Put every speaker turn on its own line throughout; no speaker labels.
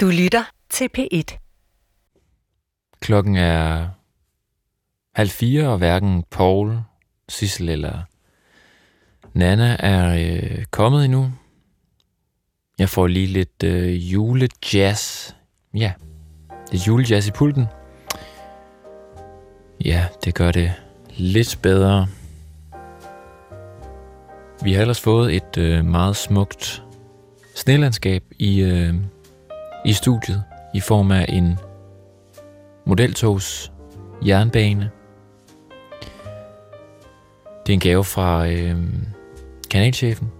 Du lytter til P1.
Klokken er halv fire, og hverken Paul, Sissel eller Nana er øh, kommet endnu. Jeg får lige lidt øh, julejazz. Ja, lidt julejazz i pulten. Ja, det gør det lidt bedre. Vi har ellers fået et øh, meget smukt snelandskab i, øh, i studiet i form af en modeltogs jernbane. Det er en gave fra øh, kanalchefen.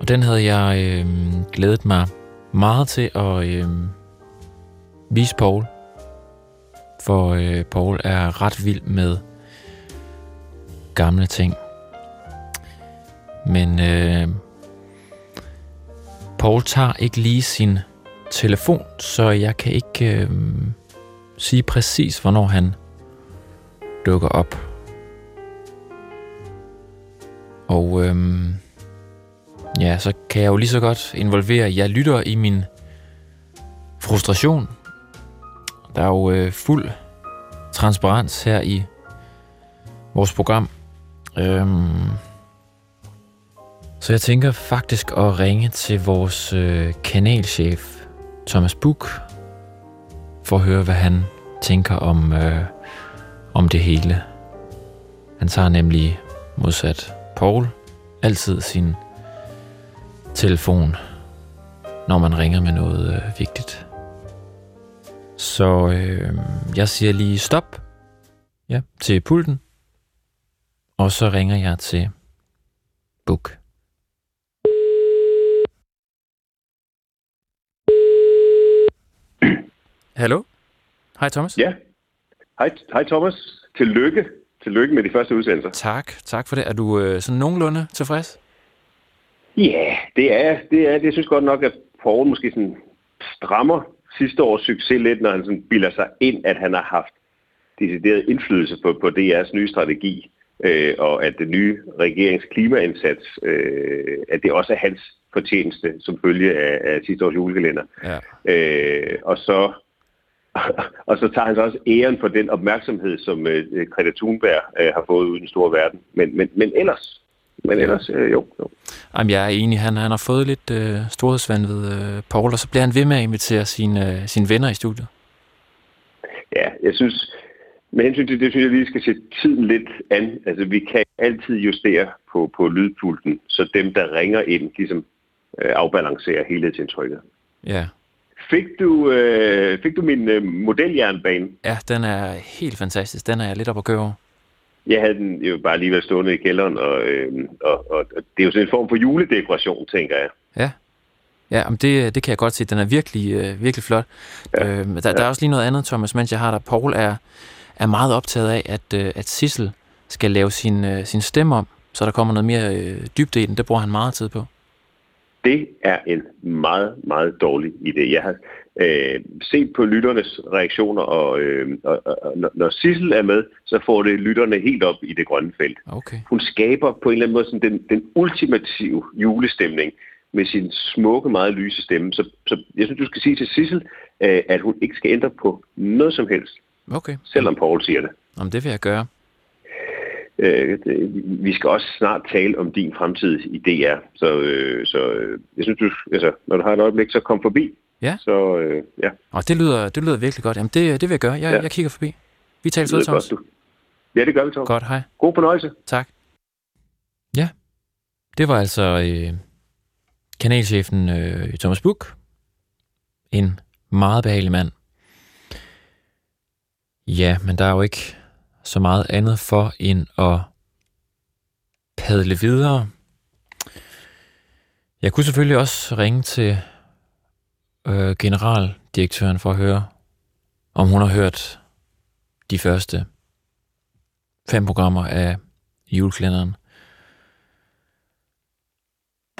Og den havde jeg øh, glædet mig meget til at øh, vise Paul. For øh, Paul er ret vild med gamle ting. Men øh, Paul tager ikke lige sin telefon, så jeg kan ikke øh, sige præcis, hvornår han dukker op. Og øh, ja, så kan jeg jo lige så godt involvere, jeg lytter i min frustration. Der er jo øh, fuld transparens her i vores program. Øh, så jeg tænker faktisk at ringe til vores øh, kanalchef, Thomas Buk, for at høre, hvad han tænker om, øh, om det hele. Han tager nemlig modsat Paul altid sin telefon, når man ringer med noget øh, vigtigt. Så øh, jeg siger lige stop ja, til pulten, og så ringer jeg til Book. Hallo? Hej Thomas.
Ja. Hej, hej Thomas. Tillykke. Tillykke med de første udsendelser.
Tak, tak for det. Er du øh, sådan nogenlunde tilfreds?
Ja, det er det. Er. Jeg synes godt nok, at Paul måske sådan strammer sidste års succes lidt, når han sådan bilder sig ind, at han har haft decideret indflydelse på, på DR's nye strategi, øh, og at det nye regerings klimaindsats, øh, at det også er hans fortjeneste som følge af, af sidste års julekalender.
Ja.
Øh, og så og så tager han så også æren for den opmærksomhed, som øh, Greta Thunberg øh, har fået ud i den store verden. Men, men, men ellers, men ellers øh, jo, jo.
Jamen, jeg er enig. Han, han har fået lidt øh, storhedsvand ved øh, Paul, og så bliver han ved med at invitere sine, øh, sine venner i studiet.
Ja, jeg synes, med hensyn til det, synes jeg lige skal sætte tiden lidt an. Altså, vi kan altid justere på, på lydpulten, så dem, der ringer ind, ligesom øh, afbalancerer helhedsindtrykket.
Ja.
Fik du, øh, fik du min øh, modeljernbane?
Ja, den er helt fantastisk. Den er jeg lidt op at køre over.
Jeg havde den jo bare lige været stående i kælderen, og, øh, og, og det er jo sådan en form for juledekoration, tænker jeg.
Ja, ja men det, det kan jeg godt se. Den er virkelig, øh, virkelig flot. Ja. Øh, der, ja. der er også lige noget andet, Thomas, mens jeg har der. Paul er, er meget optaget af, at, øh, at Sissel skal lave sin, øh, sin stemme om, så der kommer noget mere øh, dybde i den. Det bruger han meget tid på.
Det er en meget, meget dårlig idé. Jeg har øh, set på lytternes reaktioner, og, øh, og, og når Sissel er med, så får det lytterne helt op i det grønne felt.
Okay.
Hun skaber på en eller anden måde sådan den, den ultimative julestemning med sin smukke, meget lyse stemme. Så, så jeg synes, du skal sige til Sissel, øh, at hun ikke skal ændre på noget som helst.
Okay.
Selvom Paul siger det.
Jamen, det vil jeg gøre.
Øh, vi skal også snart tale om din fremtid i DR. Så, øh, så øh, jeg synes, du, altså, når du har et øjeblik, så kom forbi.
Ja.
Så, øh, ja.
Og det lyder, det lyder virkelig godt. Jamen, det, det vil jeg gøre. Jeg, ja. jeg kigger forbi. Vi taler
ved,
Thomas.
Godt, du. Ja, det gør vi, Thomas.
Godt, hej.
God fornøjelse.
Tak. Ja, det var altså øh, kanalchefen øh, Thomas Buk. En meget behagelig mand. Ja, men der er jo ikke så meget andet for end at padle videre. Jeg kunne selvfølgelig også ringe til øh, generaldirektøren for at høre, om hun har hørt de første fem programmer af juleklænderen.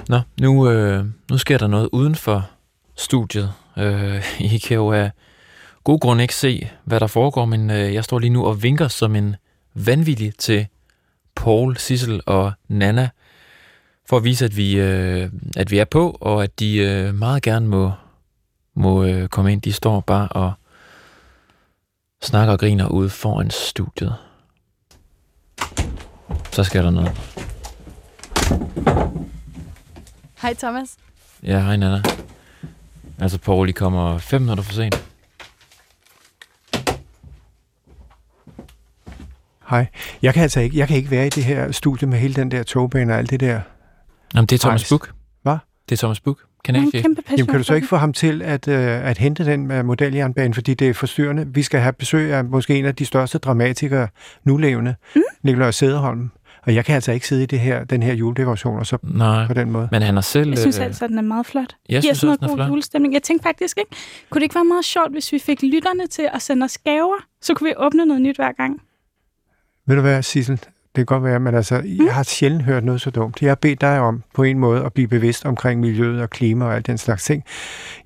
Nå, nu, øh, nu sker der noget uden for studiet. Øh, I kan jo god grund ikke se, hvad der foregår, men øh, jeg står lige nu og vinker som en vanvittig til Paul, Sissel og Nana, for at vise, at vi, øh, at vi er på, og at de øh, meget gerne må, må øh, komme ind. De står bare og snakker og griner ude foran studiet. Så sker der noget.
Hej Thomas.
Ja, hej Nana. Altså, Paul, I kommer fem minutter for sent.
Hej. Jeg kan altså ikke, jeg kan ikke være i det her studie med hele den der togbane og alt det der.
Jamen, det er Thomas. Book.
Hvad?
Det er Thomas Book,
Jeg er en
kanalchef.
Jamen, kan du så ikke få ham til at, øh, at hente den øh, modeljernbane, fordi det er forstyrrende? Vi skal have besøg af måske en af de største dramatikere nulevende, mm. Nikolaj Sæderholm. Og jeg kan altså ikke sidde i det her, den her juledekoration og så
Nej,
på den måde.
men han har selv...
Jeg synes
øh,
altså, at den er meget flot.
jeg
Giver
synes
sådan
også, den
noget
er
god
flot.
julestemning. Jeg tænkte faktisk ikke, kunne det ikke være meget sjovt, hvis vi fik lytterne til at sende os gaver? Så kunne vi åbne noget nyt hver gang.
Ved du hvad, Sissel? Det kan godt være, men altså,
Mm.
jeg har sjældent hørt noget så dumt. Jeg har bedt dig om på en måde at blive bevidst omkring miljøet og klima og alt den slags ting.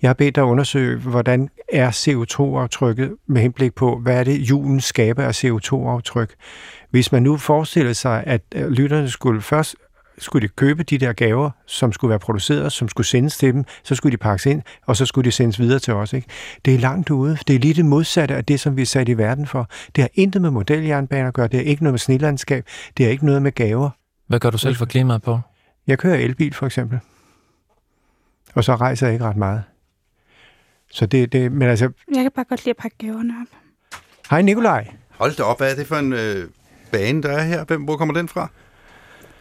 Jeg har bedt dig undersøge, hvordan er CO2-aftrykket med henblik på, hvad er det, julen skaber af CO2-aftryk. Hvis man nu forestiller sig, at øh, lytterne skulle først skulle de købe de der gaver, som skulle være produceret, som skulle sendes til dem, så skulle de pakkes ind, og så skulle de sendes videre til os. Ikke? Det er langt ude. Det er lige det modsatte af det, som vi er sat i verden for. Det har intet med modeljernbaner at gøre. Det har ikke noget med snelandskab. Det har ikke noget med gaver.
Hvad gør du selv for klimaet på?
Jeg kører elbil, for eksempel. Og så rejser jeg ikke ret meget. Så det, det men altså,
Jeg kan bare godt lide at pakke gaverne op.
hej Nikolaj.
Hold da op, hvad er det for en øh, bane, der er her? Hvem, hvor kommer den fra?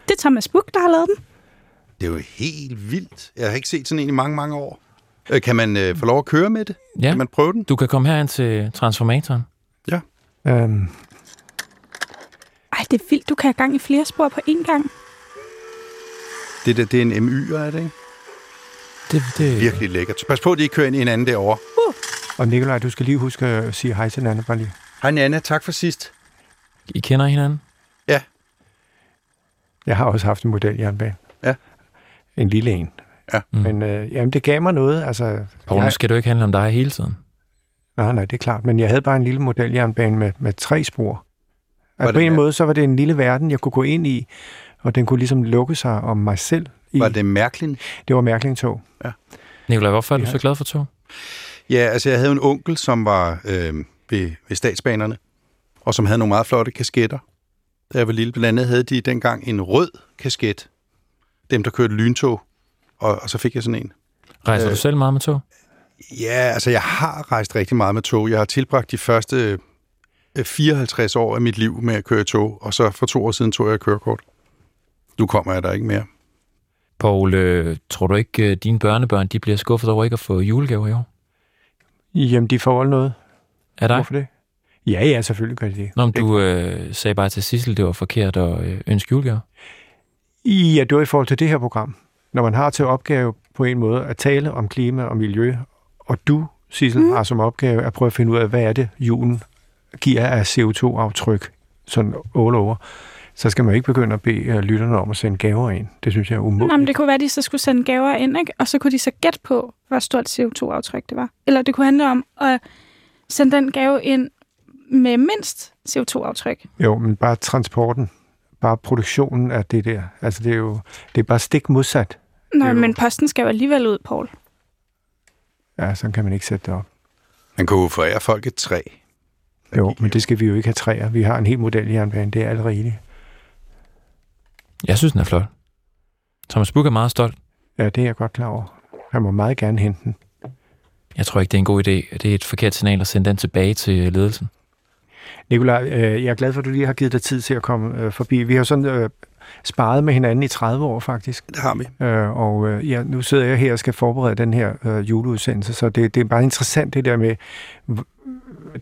Det er Thomas Book, der har lavet den.
Det er jo helt vildt. Jeg har ikke set sådan en i mange, mange år. Øh, kan man øh, få lov at køre med det?
Ja,
Kan man prøve den?
du kan komme herind til transformatoren.
Øhm,
Ej, det er vildt. Du kan have gang i flere spor på én gang.
Det, der, det er en MY, er det ikke?
Det, det,
Virkelig lækkert. Pas på, at de ikke kører ind i en anden derovre.
og Nikolaj, du skal lige huske at sige hej til Nanne, bare lige.
Hej Nana, tak for sidst.
I kender hinanden?
Jeg har også haft en modeljernbane.
Ja.
En lille en.
Ja.
Mm.
Men øh, jamen, det gav mig noget. Altså,
Poul, nu
jeg,
skal det jo ikke handle om dig hele tiden.
nej, nej, det er klart. Men jeg havde bare en lille modeljernbane med, med tre spor. Og på en
mær-
måde, så var det en lille verden, jeg kunne gå ind i, og den kunne ligesom lukke sig om mig selv. I.
Var det mærkeligt?
det var mærkeligt tog.
Nikolaj, hvorfor er du
Ja.
så glad for tog?
Ja, altså jeg havde en onkel, som var øh, ved, ved statsbanerne, og som havde nogle meget flotte kasketter. Da jeg var lille, blandt andet havde de dengang en rød kasket. Dem, der kørte lyntog. Og, og så fik jeg sådan en.
Rejser
Øh.
du selv meget med tog?
Ja, altså jeg har rejst rigtig meget med tog. Jeg har tilbragt de første øh, 54 år af mit liv med at køre tog, og så for to år siden tog jeg kørekort. Nu kommer jeg der ikke mere.
Poul, øh, tror du ikke, øh, dine børnebørn de bliver skuffet over ikke at få julegaver i år?
Jamen, de får noget.
Er dig?
Hvorfor det? Ja, ja, selvfølgelig gør de det.
Nå, men du øh, sagde bare til Sissel, det var forkert at øh, ønske julegaver.
Ja, det var i forhold til det her program. Når man har til opgave på en måde at tale om klima og miljø, og du, Sissel, mm. har som opgave at prøve at finde ud af, hvad er det, julen giver af CO2-aftryk, sådan all over, så skal man ikke begynde at bede uh, lytterne om at sende gaver ind. Det synes jeg er
Nå,
umuligt.
men det kunne være, at de så skulle sende gaver ind, ikke? og så kunne de så gætte på, hvor stort CO2-aftryk det var. Eller det kunne handle om at sende den gave ind med mindst CO2-aftryk.
Jo, men bare transporten, bare produktionen af det der, altså det er jo det er bare stik modsat.
Nå,
Jo.
men posten skal jo alligevel ud, Paul.
Ja, sådan kan man ikke sætte det op.
Man kunne jo forære folk et træ. Der
Jo, men det skal vi jo ikke have træer. Vi har en helt model jernbane, det er alt rigeligt.
Jeg synes, den er flot. Thomas Book er meget stolt.
Ja, det er jeg godt klar over. Han må meget gerne hente den.
Jeg tror ikke, det er en god idé. Det er et forkert signal at sende den tilbage til ledelsen.
Nikolaj, øh, jeg er glad for, at du lige har givet dig tid til at komme øh, forbi. Vi har sådan øh, sparet med hinanden i 30 år faktisk,
Det har vi.
øh, og øh, ja, nu sidder jeg her og skal forberede den her øh, juleudsendelse, så det, det er bare interessant det der med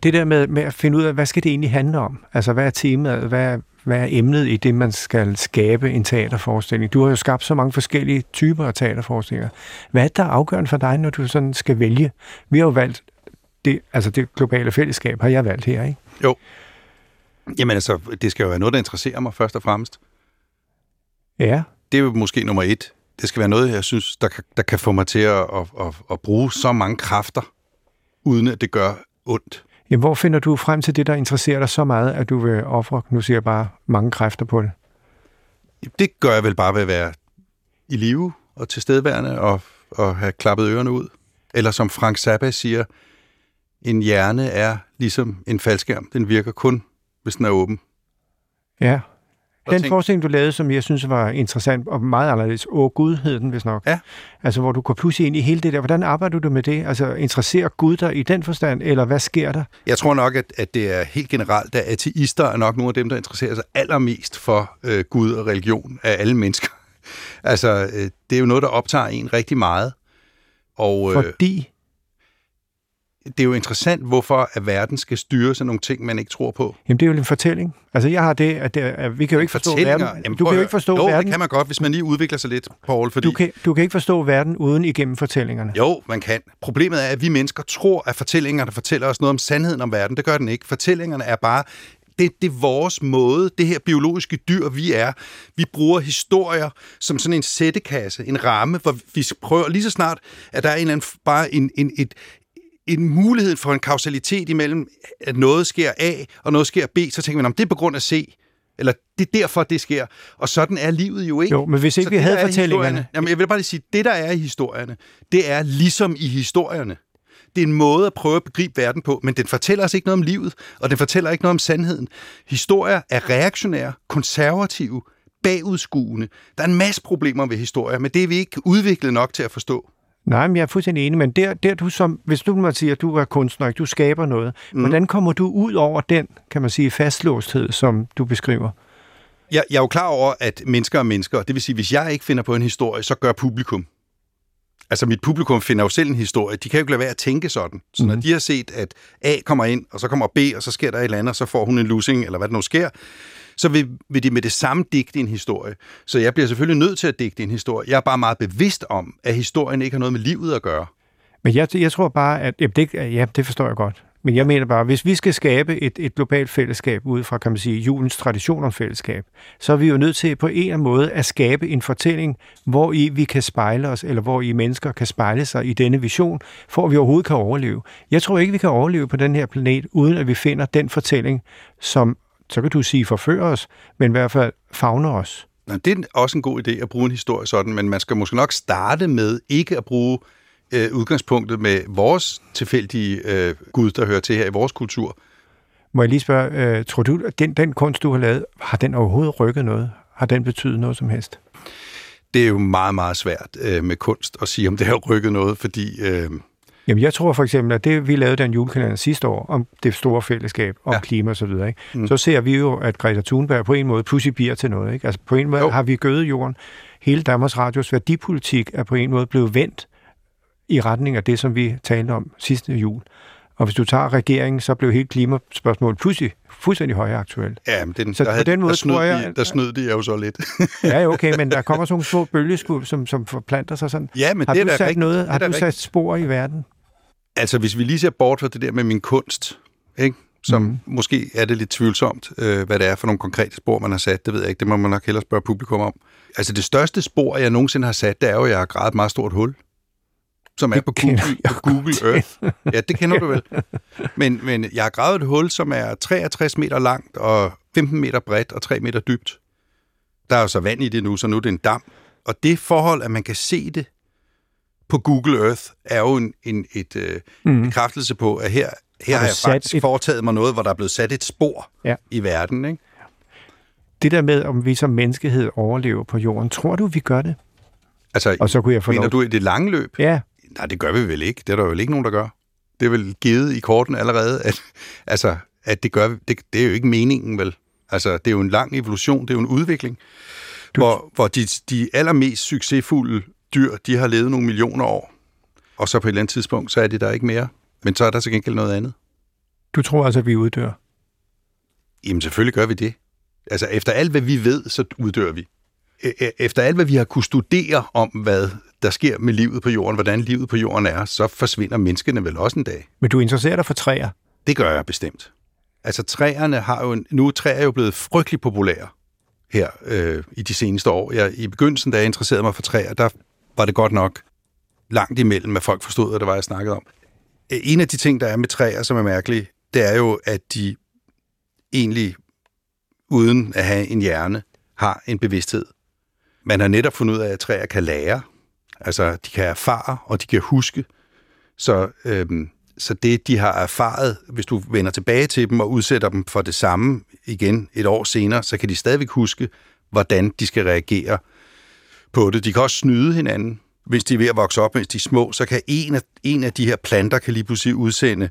det der med, med at finde ud af, hvad skal det egentlig handle om? Altså, hvad er temaet? Hvad er, hvad er emnet i det, man skal skabe en teaterforestilling? Du har jo skabt så mange forskellige typer af teaterforestillinger. Hvad er det, der er afgørende for dig, når du sådan skal vælge? Vi har jo valgt det, altså det globale fællesskab, har jeg valgt her, ikke?
Jamen altså, det skal jo være noget, der interesserer mig først og fremmest.
Ja,
Det er jo måske nummer et. Det skal være noget, jeg synes, der kan, der kan få mig til at, at, at, at bruge så mange kræfter, uden at det gør ondt.
Jamen, hvor finder du frem til det, der interesserer dig så meget, at du vil ofre, nu siger jeg bare, mange kræfter på det?
Det gør jeg vel bare ved at være i live og tilstedeværende og, og have klappet ørerne ud. Eller som Frank Zappa siger, en hjerne er ligesom en faldskærm. Den virker kun, hvis den er åben.
Ja. Den
tænk-
forskning, du lavede, som jeg synes var interessant og meget anderledes, Åh Gud hed den vist nok.
Ja.
Altså, hvor du går pludselig ind i hele det der. Hvordan arbejder du med det? Altså, interesserer Gud dig i den forstand, eller hvad sker der?
Jeg tror nok, at, at det er helt generelt, at ateister er nok nogle af dem, der interesserer sig allermest for øh, Gud og religion af alle mennesker. altså, øh, det er jo noget, der optager en rigtig meget. Og øh,
Fordi,
det er jo interessant, hvorfor at verden skal styre sådan nogle ting, man ikke tror på.
jamen det er jo en fortælling. Altså, jeg har det, at, det, at vi kan jo ikke forstå verden.
Jamen,
du kan jo ikke forstå
jo,
verden.
det kan man godt, hvis man lige udvikler sig lidt, Paul, fordi...
Du kan, du kan ikke forstå verden uden igennem fortællingerne.
Jo, man kan. Problemet er, at vi mennesker tror, at fortællingerne fortæller os noget om sandheden om verden. Det gør den ikke. Fortællingerne er bare det, det er vores måde, det her biologiske dyr, vi er. Vi bruger historier som sådan en sættekasse, en ramme, hvor vi prøver lige så snart, at der er en eller anden, bare en, en, et, en mulighed for en kausalitet imellem, at noget sker A, og noget sker B, så tænker man, om det er på grund af C, eller det er derfor, det sker. Og sådan er livet jo ikke.
Jo, men hvis ikke
Så
vi
det,
havde
er
fortællingerne...
Jamen, jeg vil bare lige sige, det der er i historierne, det er ligesom i historierne. Det er en måde at prøve at begribe verden på, men den fortæller os ikke noget om livet, og den fortæller ikke noget om sandheden. Historier er reaktionære, konservative, bagudskuende. Der er en masse problemer ved historier, men det er vi ikke udviklet nok til at forstå.
Nej, men jeg er fuldstændig enig, men der, der du som, hvis du må sige, at du er kunstner, ikke? du skaber noget, mm. hvordan kommer du ud over den, kan man sige, fastlåsthed, som du beskriver?
Jeg, jeg er jo klar over, at mennesker er mennesker. Det vil sige, hvis jeg ikke finder på en historie, så gør publikum. Altså mit publikum finder jo selv en historie. De kan jo ikke lade være at tænke sådan. Så når
Mhm.
de har set, at A kommer ind, og så kommer B, og så sker der et eller andet, og så får hun en losing, eller hvad der nu sker, så vil, vil de med det samme digte en historie. Så jeg bliver selvfølgelig nødt til at digte en historie. Jeg er bare meget bevidst om, at historien ikke har noget med livet at gøre.
Men jeg, jeg tror bare, at jamen det, ja, det forstår jeg godt. Men jeg mener bare, hvis vi skal skabe et, et globalt fællesskab ud fra, kan man sige, julens tradition om fællesskab, så er vi jo nødt til på en eller anden måde at skabe en fortælling, hvor i vi kan spejle os, eller hvor i mennesker kan spejle sig i denne vision, for at vi overhovedet kan overleve. Jeg tror ikke, vi kan overleve på den her planet, uden at vi finder den fortælling, som, så kan du sige, forfører os, men i hvert fald fagner os.
Nå, det er også en god idé at bruge en historie sådan, men man skal måske nok starte med ikke at bruge øh, udgangspunktet med vores tilfældige øh, Gud, der hører til her i vores kultur.
Må jeg lige spørge, øh, tror du, at den, den kunst, du har lavet, har den overhovedet rykket noget? Har den betydet noget som helst?
Det er jo meget, meget svært øh, med kunst at sige, om det har rykket noget, fordi øh,
Jamen, jeg tror for eksempel, at det, vi lavede den julekalender sidste år, om det store fællesskab, om
Ja.
klima og så videre, ikke?
Mm.
Så ser vi jo, at Greta Thunberg på en måde pludselig bliver til noget. Ikke? Altså på en måde
jo.
har vi gødet jorden. Hele Danmarks Radios værdipolitik er på en måde blevet vendt i retning af det, som vi talte om sidste jul. Og hvis du tager regeringen, så blev hele klimaspørgsmålet pludselig fuldstændig højaktuelt.
ja, men den,
Så
der,
på den måde
der, snød
tror jeg,
de, der snød de jo så lidt.
Ja, okay, men der kommer sådan nogle små bølgeskud, som, som forplanter sig sådan.
ja, men
Har
det er
du
da
sat
rigtigt.
noget?
Er
Har du
rigtigt.
sat spor i verden?
Altså, hvis vi lige ser bort fra det der med min kunst, ikke? som mm. Måske er det lidt tvivlsomt, øh, hvad det er for nogle konkrete spor, man har sat, det ved jeg ikke, det må man nok hellere spørge publikum om. Altså, det største spor, jeg nogensinde har sat, det er jo, at jeg har gravet et meget stort hul, som er
Det
på Google, på Google Earth. Ja, det kender du vel. Men, men jeg har gravet et hul, som er 63 meter langt og 15 meter bredt og 3 meter dybt. Der er jo så vand i det nu, så nu er det en dam. Og det forhold, at man kan se det på Google Earth, er jo en, en, et øh,
Mm.
bekræftelse på, at her, her
Har
har jeg faktisk
et-
foretaget mig noget, hvor der er blevet sat et spor
Ja.
i verden. Ikke?
Det der med, om vi som menneskehed overlever på jorden, tror du, vi gør det?
Altså,
Og så kunne jeg få
mener
lov...
du i det lange løb?
Ja,
Nej, det gør vi vel ikke. Det er der vel ikke nogen, der gør. Det er vel givet i korten allerede, at, altså, at det gør. Det, det er jo ikke meningen, vel? Altså, det er jo en lang evolution, det er jo en udvikling,
Du-
hvor, hvor de, de allermest succesfulde dyr, de har levet nogle millioner år, og så på et eller andet tidspunkt, så er det der ikke mere. Men så er der til gengæld noget andet.
du tror altså, at vi uddør.
Jamen, selvfølgelig gør vi det. Altså, efter alt, hvad vi ved, så uddør vi. Efter alt, hvad vi har kunne studere om, hvad der sker med livet på jorden, hvordan livet på jorden er, så forsvinder menneskene vel også en dag.
Men du interesserer dig for træer.
Det gør jeg bestemt. Altså træerne har jo, en- nu er træer jo blevet frygtelig populære her øh, i de seneste år. Jeg, I begyndelsen, da jeg interesserede mig for træer, der var det godt nok langt imellem, at folk forstod, hvad det var, jeg snakkede om. En af de ting, der er med træer, som er mærkelige, det er jo, at de egentlig, uden at have en hjerne, har en bevidsthed man har netop fundet ud af, at træer kan lære. Altså, de kan erfare, og de kan huske. Så, øhm, så det, de har erfaret, hvis du vender tilbage til dem og udsætter dem for det samme igen et år senere, så kan de stadigvæk huske, hvordan de skal reagere på det. De kan også snyde hinanden. Hvis de er ved at vokse op, mens de er små, så kan en af, en af de her planter kan lige pludselig udsende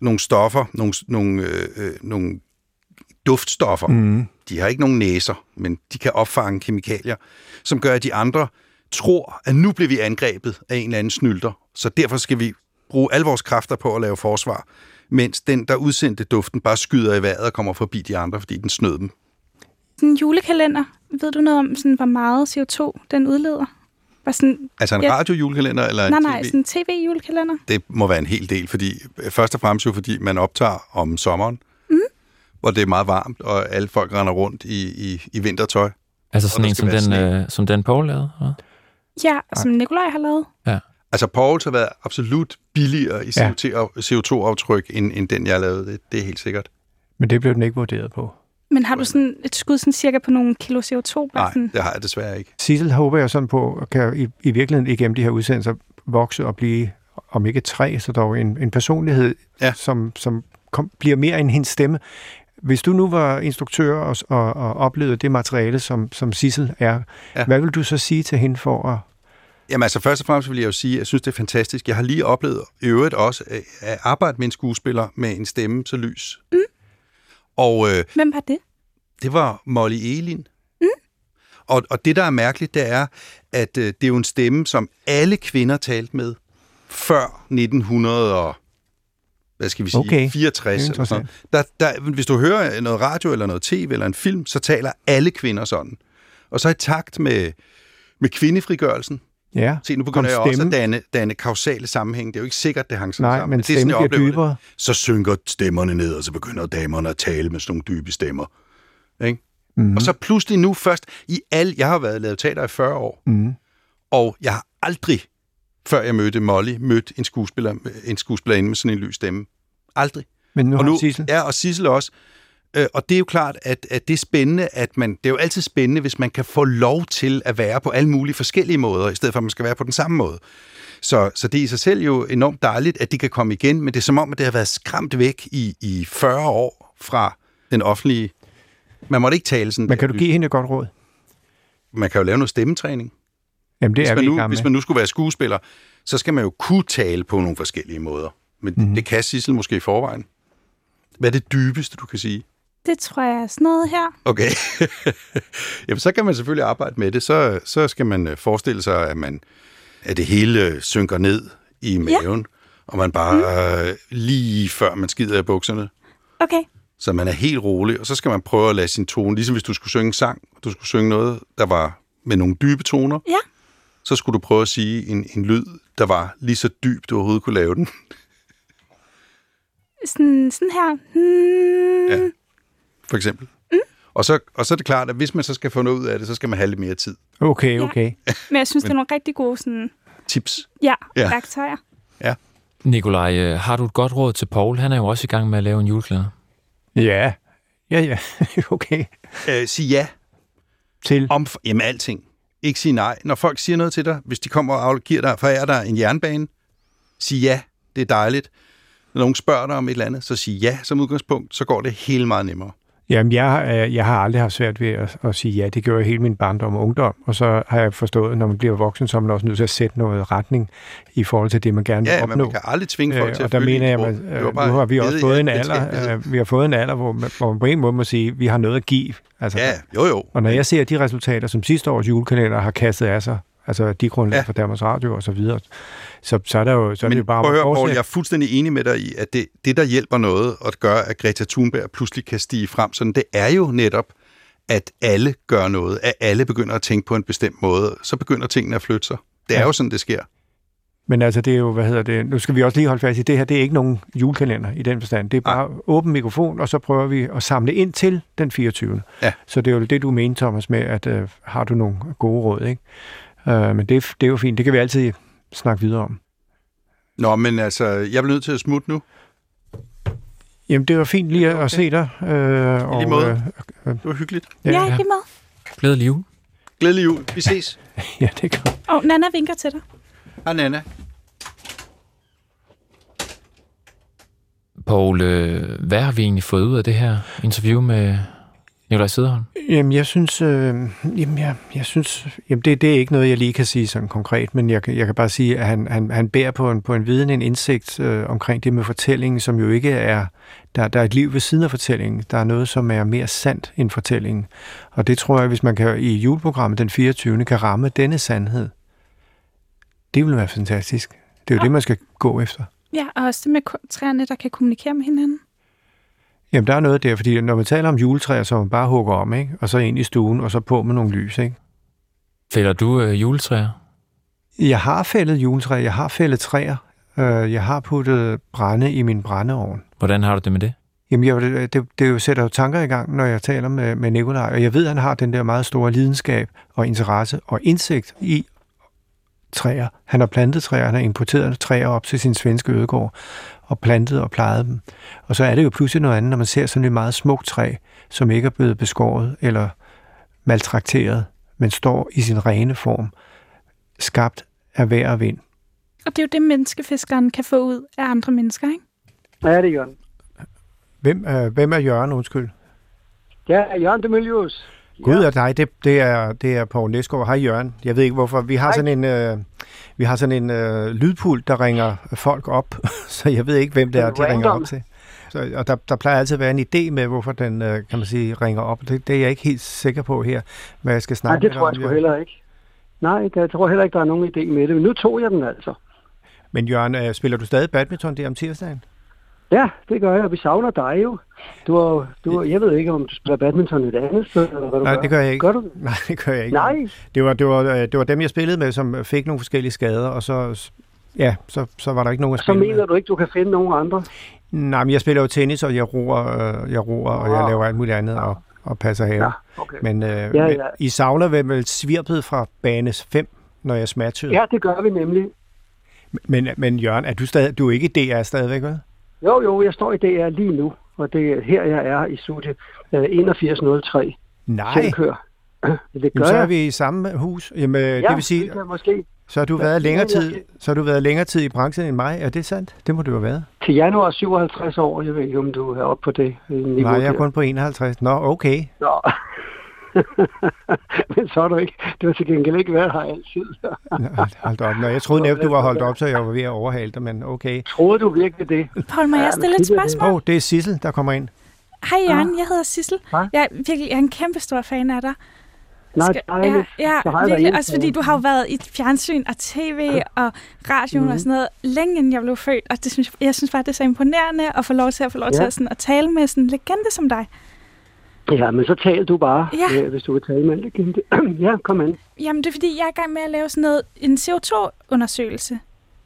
nogle stoffer, nogle, nogle, øh, øh nogle duftstoffer.
Mm.
De har ikke nogen næser, men de kan opfange kemikalier, som gør, at de andre tror, at nu bliver vi angrebet af en eller anden snylter. Så derfor skal vi bruge alle vores kræfter på at lave forsvar, mens den, der udsendte duften, bare skyder i vejret og kommer forbi de andre, fordi den snød dem.
Sådan en julekalender, ved du noget om, sådan, hvor meget CO2 den udleder? Var sådan,
Altså en
Ja.
radiojulekalender eller en
nej, nej,
TV?
sådan en tv-julekalender.
Det må være en hel del, fordi først og fremmest jo, fordi man optager om sommeren, mm. Hvor det er meget varmt, og alle folk render rundt i, i, i vintertøj.
Altså sådan en, som den, øh, som den Paul lavede? eller?
Ja, som Nikolaj har lavet.
Altså, Pauls har været absolut billigere i
Ja.
CO2 CO2-aftryk, end, end den, jeg lavede. Det, det er helt sikkert.
Men det blev den ikke vurderet på.
Men har du sådan et skud sådan cirka på nogle kilo CO2? Bare
Nej,
sådan,
det har jeg desværre ikke.
Sissel håber jeg sådan på, at kan i, i virkeligheden igennem de her udsendelser vokse og blive, om ikke et træ, så dog en, en personlighed,
Ja.
som, som kom, bliver mere end hendes stemme. Hvis du nu var instruktør og, og, og oplevede det materiale, som, som Sissel er, Ja. hvad vil du så sige til hende for at...
Jamen altså, først og fremmest vil jeg jo sige, at jeg synes, det er fantastisk. Jeg har lige oplevet i øvrigt også øh, at arbejde med en skuespiller med en stemme så lys. Mm. Og øh,
hvem var det?
det var Molly Elin. Mm. Og, og det, der er mærkeligt, det er, at øh, det er jo en stemme, som alle kvinder talte med før 1900 og hvad skal vi sige,
Okay.
64
Det er
eller sådan noget. Der, der, hvis du hører noget radio eller noget tv eller en film, så taler alle kvinder sådan. Og så i takt med, med kvindefrigørelsen,
Ja,
Se, nu begynder jeg også at
stemme.
danne, danne kausale sammenhæng. Det er jo ikke sikkert, det hang sådan
nej,
sammen.
men
det er sådan,
stemmen
jeg
bliver
oplever
dybere.
Det. Så synker stemmerne ned, og så begynder damerne at tale med sådan nogle dybe stemmer. Ikke?
Mm.
Og så pludselig nu først, i al, jeg har været lavet teater i 40 år,
Mm.
og jeg har aldrig, før jeg mødte Molly, mødt en skuespiller, en skuespillerinde med sådan en lys stemme. Aldrig.
Men nu
og nu,
Sissel...
Ja, og Sissel også. Øh, og det er jo klart, at, at det er spændende, at man, det er jo altid spændende, hvis man kan få lov til at være på alle mulige forskellige måder, i stedet for at man skal være på den samme måde. Så, så det er i sig selv jo enormt dejligt, at de kan komme igen, men det er som om, at det har været skræmt væk i, i 40 år fra den offentlige... Man måtte ikke tale sådan.
Men kan du give hende et godt råd?
Man kan jo lave noget stemmetræning.
Jamen, det
Hvis
er
man,
vi i
nu,
med.
hvis man nu skulle være skuespiller, så skal man jo kunne tale på nogle forskellige måder. Men
Mhm.
mm-hmm. det kan Sissel måske i forvejen. Hvad er det dybeste, du kan sige?
Det tror jeg er sådan noget her.
Okay. Jamen, så kan man selvfølgelig arbejde med det. Så, så skal man øh, forestille sig, at, man, at det hele øh, synker ned i maven, ja. og man bare mm. lige før man skider i bukserne,
Okay.
så man er helt rolig, og så skal man prøve at lade sin tone, ligesom hvis du skulle synge en sang, og du skulle synge noget, der var med nogle dybe toner,
Ja.
Så skulle du prøve at sige en, en lyd, der var lige så dyb, du overhovedet kunne lave den.
Sådan, sådan her. Hmm.
Ja. For eksempel. Mm. Og, så, og så er det klart, at hvis man så skal få noget ud af det, så skal man have lidt mere tid.
Okay, okay.
Men jeg synes, det er nogle rigtig gode sådan,
Tips.
ja,
Ja.
ja. værktøjer.
Nikolaj, øh, har du et godt råd til Paul? Han er jo også i gang med at lave en juleklæder.
Ja, ja, ja. okay.
Øh, sig ja
Til.
om jamen, alting. Ikke sige nej. Når folk siger noget til dig, hvis de kommer og giver dig, forærer dig en jernbane, sig ja. Det er dejligt. Når nogen spørger dig om et eller andet, så sig ja som udgangspunkt, så går det helt meget nemmere.
Jamen, jeg, øh, jeg har aldrig haft svært ved at, at sige ja. Det gjorde jeg hele min barndom og ungdom. Og så har jeg forstået, at når man bliver voksen, så er man også nødt til at sætte noget retning i forhold til det, man gerne vil
Ja,
opnå.
man kan aldrig tvinge folk
Øh,
til at
og der mener jeg, at øh, nu har vi også fået en
al
alder, øh, vi har fået en alder, hvor man, hvor man på en måde må sige, at vi har noget at give. Altså,
Ja, jo jo.
Og når jeg ser de resultater, som sidste års julekalender har kastet af sig, altså de grundlag
Ja.
ja. for Danmarks Radio og så videre, så, så er der jo, så er det
Men
jo bare
prøv at høre, Poul, jeg er fuldstændig enig med dig i, at det, det, der hjælper noget og gør, at Greta Thunberg pludselig kan stige frem, sådan, det er jo netop, at alle gør noget, at alle begynder at tænke på en bestemt måde, så begynder tingene at flytte sig. Det er
Ja.
jo sådan, det sker.
Men altså, det er jo, hvad hedder det, nu skal vi også lige holde fast i, det her det er ikke nogen julekalender i den forstand. Det er bare åben mikrofon, og så prøver vi at samle ind til den 24.
Ja.
Så det er jo det, du mener, Thomas, med, at øh, har du nogle gode råd, ikke? Øh, men det, er- det er jo fint, det kan vi altid snakke videre om.
Nå, men altså, jeg bliver nødt til at smutte nu.
Jamen, det var fint lige at, at se dig. Øh,
I lige måde.
Øh,
Det var hyggeligt.
Ja, ja. lige med.
Glædelig jul.
Glædelig jul. Vi ses.
Ja, det kan
Og Nana vinker til dig.
Hej, Nana.
Poul, øh, hvad har vi egentlig fået ud af det her interview med Nikolaj Sederholm?
Jamen, jeg synes, øh, jamen, jeg, jeg synes, jamen, det, det er ikke noget, jeg lige kan sige sådan konkret, men jeg, kan- jeg kan bare sige, at han, han, han bærer på en, på en viden, en indsigt øh, omkring det med fortællingen, som jo ikke er, der, der er et liv ved siden af fortællingen. Der er noget, som er mere sandt end fortællingen. Og det tror jeg, hvis man kan i juleprogrammet den 24. kan ramme denne sandhed, det vil være fantastisk. Det er jo det, man skal gå efter.
Ja, og også det med træerne, der kan kommunikere med hinanden.
Jamen, der er noget der, fordi når man taler om juletræer, så man bare hugger om, ikke? og så ind i stuen, og så på med nogle lys. Ikke?
Fælder du øh, juletræer?
Jeg har fældet juletræ, jeg har fældet træer, øh, jeg har puttet brænde i min brændeovn.
Hvordan har du det med det?
Jamen, jeg, det, det, det jo sætter jo tanker i gang, når jeg taler med, med Nikolaj, og jeg ved, at han har den der meget store lidenskab og interesse og indsigt i træer. Han har plantet træer, han har importeret træer op til sin svenske ødegård, og plantet og plejet dem. Og så er det jo pludselig noget andet, når man ser sådan et meget smukt træ, som ikke er blevet beskåret eller maltrakteret, men står i sin rene form, skabt af vejr og vind.
Og det er jo det, menneskefiskeren kan få ud af andre mennesker, ikke?
Ja, det er Jørgen.
Hvem, øh, hvem er Jørgen, undskyld?
Ja, Jørgen Demilius.
Gud er dig, det, det er, det er Poul Næsgaard. Hej Jørgen. Jeg ved ikke hvorfor. Vi har
Hej.
sådan en, øh, vi har sådan en øh, lydpult, der ringer folk op, så jeg ved ikke, hvem det er, de ringer op til. Så, og der, der plejer altid at være en idé med, hvorfor den, øh, kan man sige, ringer op. Det, det er jeg ikke helt sikker på her, hvad jeg skal
Nej,
snakke
det
med
tror jeg sgu
om, Jørgen.
heller ikke. Nej, det, jeg tror heller ikke, der er nogen idé med det. Men nu tog jeg den altså.
Men Jørgen, øh, spiller du stadig badminton der om tirsdagen?
Ja, det gør jeg, vi savner dig jo. Du har, du, jeg ved ikke, om du spiller badminton et andet sted, eller hvad du
Nej,
gør.
det gør jeg ikke.
Gør du?
Nej, det gør jeg ikke.
Nej,
Det var, det, var, øh, det var dem, jeg spillede med, som fik nogle forskellige skader, og så, ja, så, så var der ikke nogen at
så
spille med.
mener du ikke, du kan finde nogen andre?
Nej, men jeg spiller jo tennis, og jeg roer, øh, jeg roer og jeg
Ah.
laver alt muligt andet og, og passer have.
Ja, okay.
Men, øh,
Ja,
men
ja.
I savner vel vel svirpet fra bane 5, når jeg smatchede?
Ja, det gør vi nemlig.
Men, men Jørgen, er du, stadig, du er ikke DR stadigvæk, vel?
Jo, jo, jeg står i DR lige nu, og det er her, jeg er i studie øh, 8103.
Nej,
Selv kører. Det
Jamen,
gør
så er
jeg.
vi i samme hus. Jamen, ja,
Ja,
det vil sige,
det måske.
så har du været længere
er
tid, så har du været længere tid i branchen end mig. Er det sandt? Det må du have været.
Til januar 57 år, jeg ved ikke, om du er oppe på det øh, niveau.
Nej, jeg er
der.
kun på 51. Nå, okay.
Nå. Men så har du ikke, du har til gengæld ikke været her altid.
Hold op. Nå, jeg troede netop, du var holdt op, så jeg var ved at overhale dig, men okay.
Troede du virkelig det?
Paul, må
Ja,
jeg stille et spørgsmål?
Åh, oh, det er Sissel, der kommer ind.
Hej Jørgen, jeg hedder Sissel. Jeg er virkelig jeg er en kæmpe stor fan af dig.
Nej, dejligt.
Ja, ja virkelig. Også fordi du har jo været i fjernsyn og tv og radioen
Mhm.
og sådan noget, længe inden jeg blev født. Og det synes, jeg synes bare, det er så imponerende at få lov til at få lov til
Ja.
at, sådan, at tale med sådan en legende som dig.
Ja, men så tal du bare,
Ja.
øh, hvis du vil tale med legende. ja, kom an.
Jamen, det er fordi, jeg er i gang med at lave sådan noget, en CO2-undersøgelse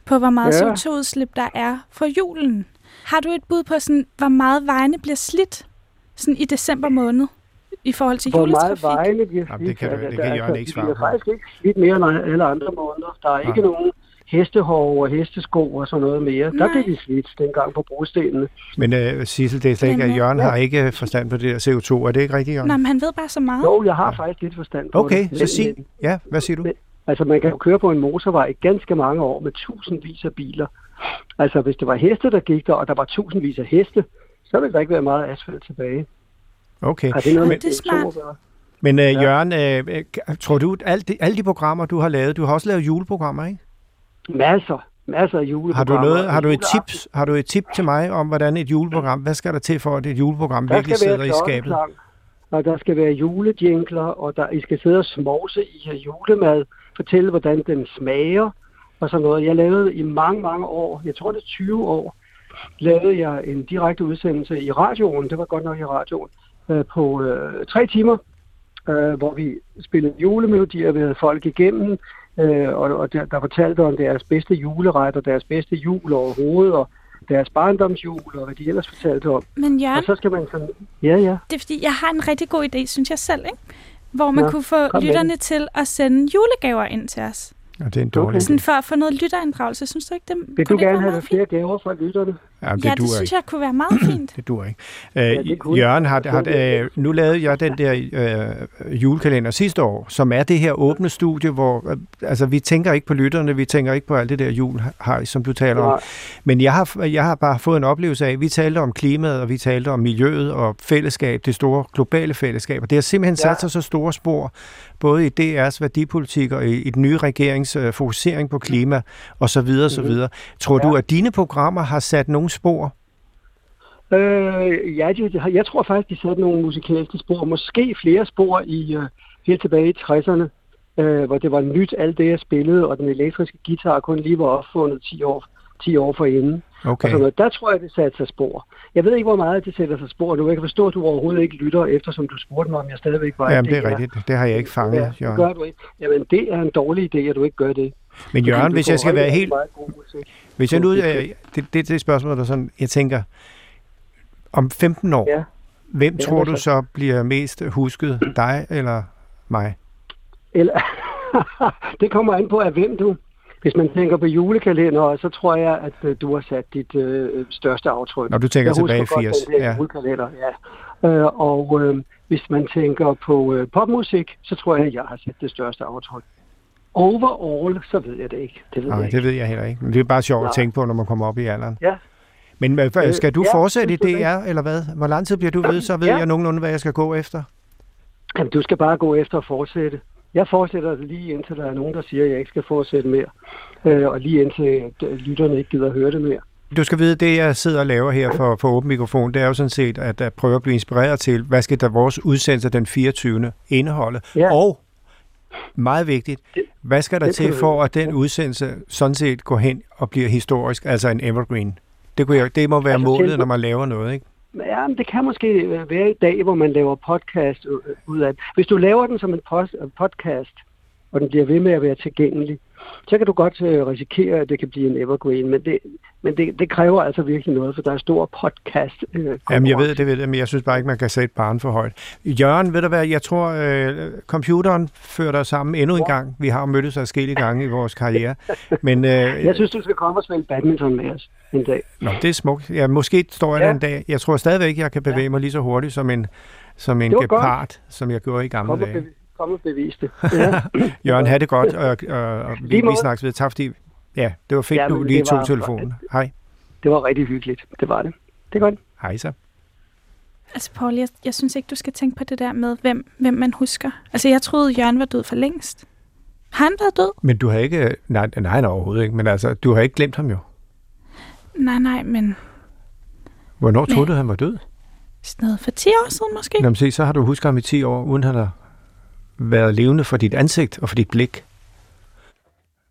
på, hvor meget
Ja.
CO2-udslip der er for julen. Har du et bud på, sådan, hvor meget vejene bliver slidt sådan i december måned i forhold til
Hvor meget
juletrafik?
vejene bliver
Jamen, det kan du-
slidt.
det kan
Altså,
Jørgen
de
ikke svare
bliver
på.
faktisk ikke slidt mere end alle andre måneder. Der er ikke nogen hestehår og hestesko og sådan noget mere.
Nej.
Der blev de slidt dengang på brostenene.
Men uh, Sissel, det er slet ikke, at Jørgen
ja.
har ikke forstand på det der CO2. Er det ikke rigtigt, Jørgen?
Nej, men han ved bare så meget.
Jo, jeg har faktisk lidt forstand på
Okay,
det.
så sig. Ja, hvad siger du?
Men- Altså, man kan jo køre på en motorvej i ganske mange år med tusindvis af biler. Altså, hvis det var heste, der gik der, og der var tusindvis af heste, så ville der ikke være meget asfalt tilbage.
Okay.
Har det noget
Men det er
CO2
smart.
Men uh,
Ja.
Jørgen, uh, tror du, at alle de, alle de programmer, du har lavet, du har også lavet juleprogrammer, ikke?
Masser, masser af
Har
juleprogrammer.
du, noget, har du et tips, har du et tip til mig om, hvordan et juleprogram, hvad skal der til for, at et juleprogram
Der
virkelig sidder i skabet?
og der skal være julejingler, og der, I skal sidde og smovse i julemad, fortælle, hvordan den smager, og sådan noget. Jeg lavede i mange, mange år, jeg tror det er 20 år, lavede jeg en direkte udsendelse i radioen, det var godt nok i radioen, øh, på øh, tre timer, øh, hvor vi spillede julemelodier, vi havde folk igennem, øh, og, og der, der fortalte om deres bedste juleret, og deres bedste jul overhovedet, og deres barndomsjul, og hvad de ellers fortalte om.
Men Jørgen,
Og så skal man sådan, ja, ja,
det er fordi, jeg har en rigtig god idé, synes jeg selv, ikke? Hvor man
Nå,
kunne få lytterne til at sende julegaver ind til os.
Og det er en dårlig
Okay.
idé.
Sådan for at få noget lytterinddragelse. Synes du ikke, det
Vil du gerne have flere gaver fra lytterne?
Ja, det
Ja, det
duer
synes
ikke.
jeg kunne være meget fint.
Det dur ikke. Øh,
det kunne
Jørgen, har,
det.
har, øh, nu lavede jeg den der øh, julekalender sidste år, som er det her åbne studie, hvor øh, altså, vi tænker ikke på lytterne, vi tænker ikke på alt det der jul, har, som du taler om. Men jeg har, jeg har bare fået en oplevelse af, at vi talte om klimaet, og vi talte om miljøet og fællesskab, det store globale fællesskab. Og det har simpelthen
Ja.
sat sig så store spor, både i DR's værdipolitik og i, i den nye regerings øh, fokusering på klima og så videre, så
Mhm.
videre. Tror
Ja.
du, at dine programmer har sat nogle spor?
Øh, ja, de, jeg tror faktisk, de satte nogle musikalske spor. Måske flere spor i øh, helt tilbage i 60'erne, øh, hvor det var nyt, alt det jeg spillede, og den elektriske guitar kun lige var opfundet 10 år, 10 år forinden.
Okay.
Og sådan noget. Der tror jeg, det satte sig spor. Jeg ved ikke, hvor meget det sætter sig spor nu. Jeg kan forstå, at du overhovedet ikke lytter, eftersom du spurgte mig, om jeg stadigvæk var
Jamen, det er rigtigt. Det har jeg ikke fanget,
Ja, det gør du ikke. Jamen, det er en dårlig idé, at du ikke gør det.
Men Jørgen, hvis jeg skal være helt... Hvis jeg nu...
det-
øh, Det, det, det spørgsmål, der sådan... Jeg tænker, om 15 år,
Ja.
hvem
Ja,
tror du
så?
så bliver mest husket? Dig eller mig?
Eller, det kommer an på, af hvem du. Hvis man tænker på julekalender, så tror jeg, at øh, du har sat dit øh, største aftryk.
Når du tænker
jeg
tilbage i
husker godt
80.
den der
Ja.
julekalender, ja. Øh, og øh, hvis man tænker på øh, popmusik, så tror jeg, at jeg har sat det største aftryk. Overall, så ved jeg det ikke. Det ved
Nej,
jeg ikke.
det ved jeg heller ikke. Men det er bare sjovt at
Nej.
tænke på, når man kommer op i alderen.
Ja.
Men øh,
Øh,
skal du
ja,
fortsætte i
synes du
DR, eller hvad? Hvor lang tid bliver du ved, så ved
Ja.
jeg nogenlunde, hvad jeg skal gå efter.
Jamen, du skal bare gå efter at fortsætte. Jeg fortsætter lige indtil der er nogen, der siger, at jeg ikke skal fortsætte mere. Øh, og lige indtil øh, lytterne ikke gider høre det mere.
Du skal vide, det jeg sidder og laver her for, for Åben Mikrofon, det er jo sådan set at, at prøve at blive inspireret til, hvad skal der vores udsendelse den 24. indeholde?
Ja.
Og, meget vigtigt, hvad skal der
det
til for, at den udsendelse sådan set går hen og bliver historisk, altså en evergreen? Det, kunne jeg, det må være
Altså,
målet, når man laver noget, ikke?
Ja, men det kan måske øh, være i dag, hvor man laver podcast øh, ud af. Hvis du laver den som en øh, podcast, og den bliver ved med at være tilgængelig, så kan du godt øh, risikere, at det kan blive en evergreen. Men, det, men det, det kræver altså virkelig noget, for der er stor podcast. Øh,
Jamen, jeg ved det, ved det, men jeg synes bare ikke, man kan sætte barn for højt. Jørgen, ved du hvad, jeg tror, øh, computeren fører dig sammen endnu en gang. Vi har mødtes adskillige gange i vores karriere. Men øh,
Jeg synes, du skal komme og spille badminton med os en dag.
Nå, det er smukt. Ja, måske står jeg
Ja.
en dag. Jeg tror stadigvæk, jeg kan bevæge mig lige så hurtigt som en, som en
var godt.
gepard, som jeg gjorde i gamle
Kom
dage.
Bevis, kom og bevis det. Ja.
Jørgen, have det godt, og, og, og vi,
Lige
vi snakkes ved. Tak fordi, ja, det var fedt,
Ja,
du
men
lige tog
var-
telefonen. Hej.
Det var rigtig hyggeligt. Det var det. Det er godt.
Hej så.
Altså, Paul, jeg, jeg synes ikke, du skal tænke på det der med, hvem, hvem man husker. Altså, jeg troede, Jørgen var død for længst. Har han været død?
Men du har ikke, nej, nej, nej, overhovedet ikke, men altså, du har ikke glemt ham jo.
Nej, nej, men
Hvornår
Nej.
troede du, han var død?
sådan noget for 10 år siden måske.
Nå, men se, så har du husket ham i 10 år, uden han har været levende for dit ansigt og for dit blik.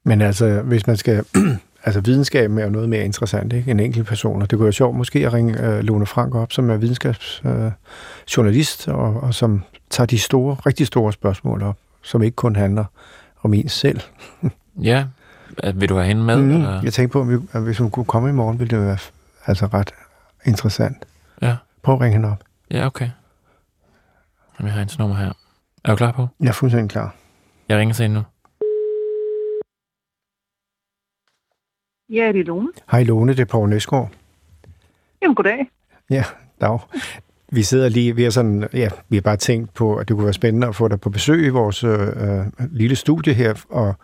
Men altså, hvis man skal... altså, videnskaben er jo noget mere interessant, ikke? En enkelt person. Og det kunne være sjovt måske at ringe øh, Lone Frank op, som er videnskabsjournalist, øh, journalist, og, og som tager de store, rigtig store spørgsmål op, som ikke kun handler om en selv.
Ja, vil du have hende med?
Mm.
Eller?
Jeg tænkte på, at vi- at hvis hun kunne komme i morgen, ville det være altså ret interessant.
Ja.
Prøv at ringe hende op.
Ja, okay. Jamen, jeg har hendes nummer her. Er du klar på?
Jeg er fuldstændig klar.
Jeg ringer til hende nu.
Ja, det er Lone.
Hej Lone, det er Poul Næsgaard.
Jamen, goddag.
Dag. Vi sidder lige, vi har sådan, ja, vi har bare tænkt på, at det kunne være spændende at få dig på besøg i vores øh, øh, lille studie her, og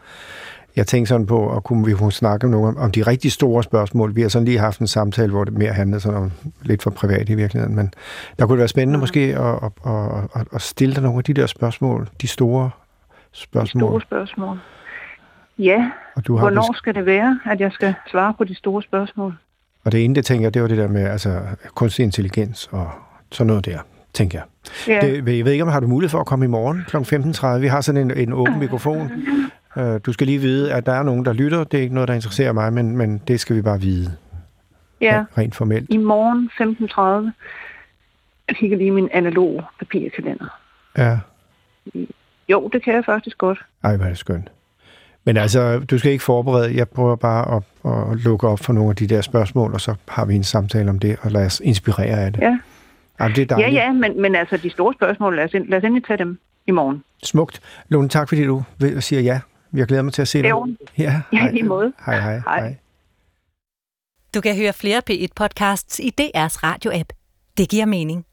jeg tænkte sådan på, at kunne vi kunne snakke om, nogle, om de rigtig store spørgsmål. Vi har sådan lige haft en samtale, hvor det mere handler sådan om lidt for privat i virkeligheden, men der kunne det være spændende
Mhm.
måske at, at, at, at, stille dig nogle af de der spørgsmål, de store spørgsmål.
Store spørgsmål. Ja,
og, du har
hvornår skal det være, at jeg skal svare på de store spørgsmål?
og det ene, det tænker jeg, det var det der med altså, kunstig intelligens og sådan noget der, tænker jeg.
Ja,
Det, jeg ved ikke, om har du mulighed for at komme i morgen kl. 15.30. Vi har sådan en, en åben mikrofon. Uh, du skal lige vide, at der er nogen, der lytter. Det er ikke noget, der interesserer mig, men, men det skal vi bare vide
ja.
rent formelt.
I morgen 15.30. Jeg kigger lige min analog papirkalender.
Ja,
Jo, det kan jeg faktisk godt.
ej, hvor er det skønt. Men altså, du skal ikke forberede. Jeg prøver bare at, at lukke op for nogle af de der spørgsmål, og så har vi en samtale om det, og lad os inspirere af det.
Ja.
Jamen, det er
Ja,
dejligt.
ja, men, men altså de store spørgsmål, lad os, ind- lad os endelig tage dem i morgen.
Smukt. Lone, tak fordi du siger ja. Jeg glæder mig til at se dig. Ja,
Ja, i lige måde.
Hej, hej,
Hej.
hej.
Du kan høre flere P1-podcasts i DR's radio-app. Det giver mening.